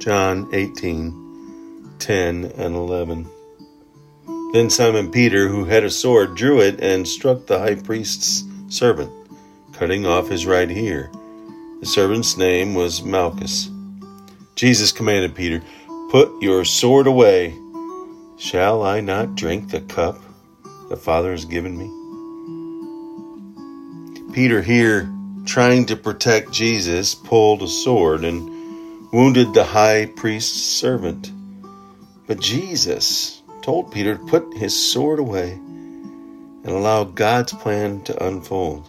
John 18 10 and 11. Then Simon Peter, who had a sword, drew it and struck the high priest's servant, cutting off his right ear. The servant's name was Malchus. Jesus commanded Peter, Put your sword away. Shall I not drink the cup the Father has given me? Peter, here trying to protect Jesus, pulled a sword and wounded the high priest's servant. But Jesus told Peter to put his sword away and allow God's plan to unfold.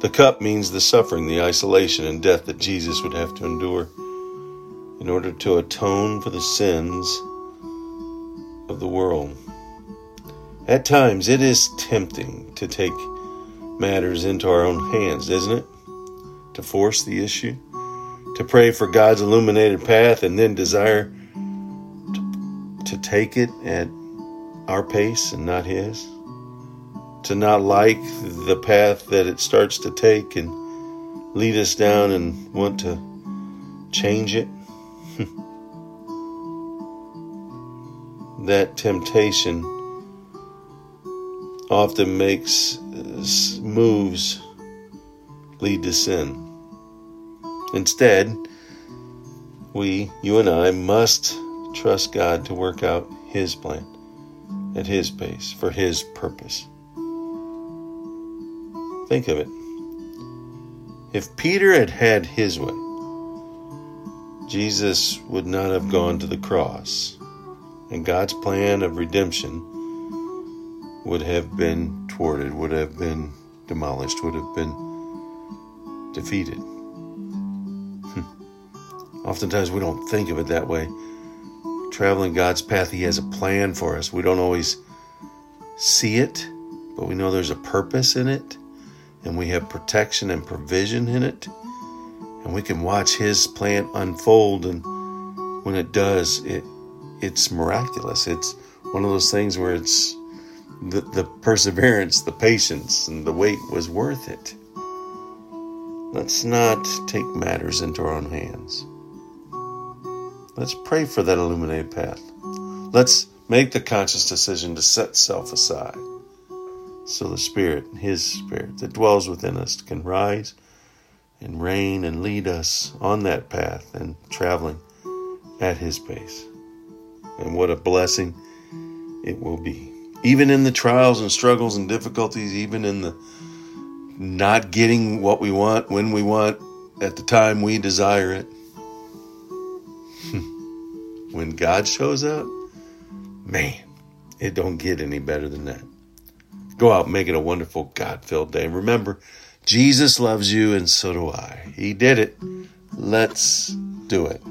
The cup means the suffering, the isolation, and death that Jesus would have to endure in order to atone for the sins of the world. At times, it is tempting to take matters into our own hands, isn't it? To force the issue, to pray for God's illuminated path, and then desire to, to take it at our pace and not His. To not like the path that it starts to take and lead us down and want to change it. that temptation often makes uh, moves lead to sin. Instead, we, you and I, must trust God to work out His plan at His pace for His purpose. Think of it. If Peter had had his way, Jesus would not have gone to the cross, and God's plan of redemption would have been thwarted, would have been demolished, would have been defeated. Oftentimes we don't think of it that way. Traveling God's path, He has a plan for us. We don't always see it, but we know there's a purpose in it, and we have protection and provision in it, and we can watch His plan unfold. And when it does, it it's miraculous. It's one of those things where it's the, the perseverance, the patience, and the wait was worth it. Let's not take matters into our own hands. Let's pray for that illuminated path. Let's make the conscious decision to set self aside so the Spirit, His Spirit that dwells within us, can rise and reign and lead us on that path and traveling at His pace. And what a blessing it will be even in the trials and struggles and difficulties, even in the not getting what we want when we want at the time we desire it. Hmm. when God shows up, man, it don't get any better than that. Go out, make it a wonderful God-filled day. Remember, Jesus loves you and so do I. He did it. Let's do it.